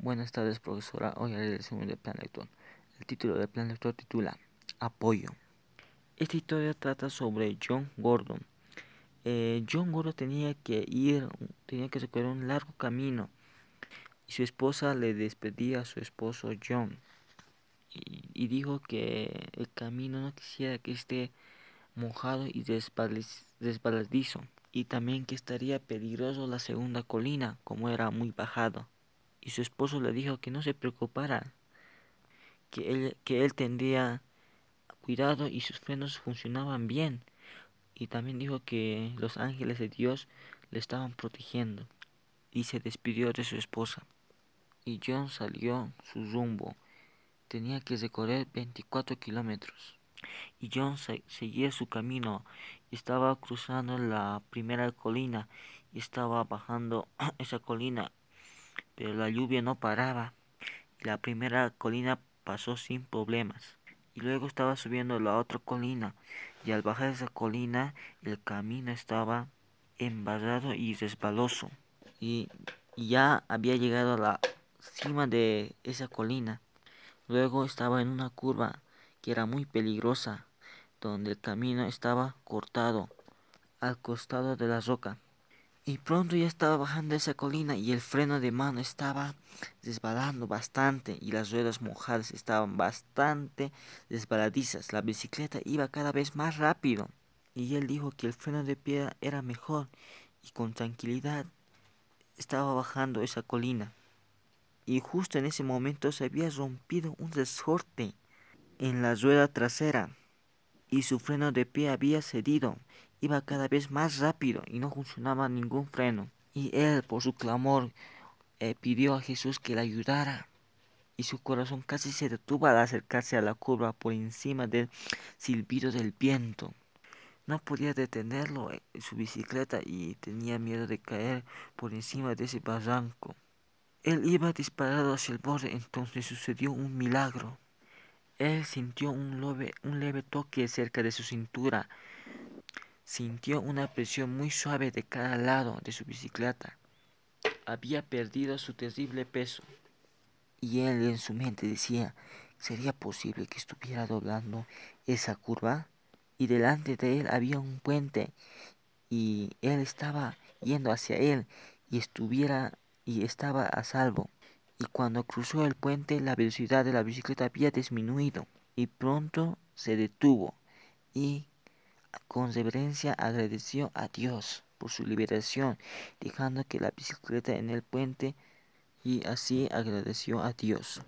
Buenas tardes, profesora. Hoy haré el resumen del plan. El título del plan lector titula Apoyo. Esta historia trata sobre John Gordon. Eh, John Gordon tenía que ir, tenía que recorrer un largo camino y su esposa le despedía a su esposo John y, dijo que el camino no quisiera que esté mojado y desbaladizo y también que estaría peligroso la segunda colina como era muy bajado y su esposo le dijo que no se preocupara, que él, que él tendría cuidado y sus frenos funcionaban bien. Y también dijo que los ángeles de Dios le estaban protegiendo. Y se despidió de su esposa. Y John salió su rumbo. Tenía que recorrer 24 kilómetros. Y John seguía su camino. Estaba cruzando la primera colina y estaba bajando esa colina pero la lluvia no paraba. La primera colina pasó sin problemas. Y luego estaba subiendo la otra colina. Y al bajar esa colina, el camino estaba embarrado y resbaloso. Y ya había llegado a la cima de esa colina. Luego estaba en una curva que era muy peligrosa, donde el camino estaba cortado al costado de la roca. Y pronto ya estaba bajando esa colina y el freno de mano estaba desbalando bastante y las ruedas mojadas estaban bastante desbaladizas. La bicicleta iba cada vez más rápido y él dijo que el freno de pie era mejor y con tranquilidad estaba bajando esa colina. Y justo en ese momento se había rompido un resorte en la rueda trasera y su freno de pie había cedido iba cada vez más rápido y no funcionaba ningún freno. Y él, por su clamor, eh, pidió a Jesús que le ayudara. Y su corazón casi se detuvo al acercarse a la curva por encima del silbido del viento. No podía detenerlo en eh, su bicicleta y tenía miedo de caer por encima de ese barranco. Él iba disparado hacia el borde, entonces sucedió un milagro. Él sintió un un leve toque cerca de su cintura Sintió una presión muy suave de cada lado de su bicicleta. Había perdido su terrible peso. Y él en su mente decía, ¿sería posible que estuviera doblando esa curva? Y delante de él había un puente y él estaba yendo hacia él y estuviera y estaba a salvo. Y cuando cruzó el puente la velocidad de la bicicleta había disminuido y pronto se detuvo y con reverencia agradeció a Dios por su liberación, dejando que la bicicleta en el puente y así agradeció a Dios.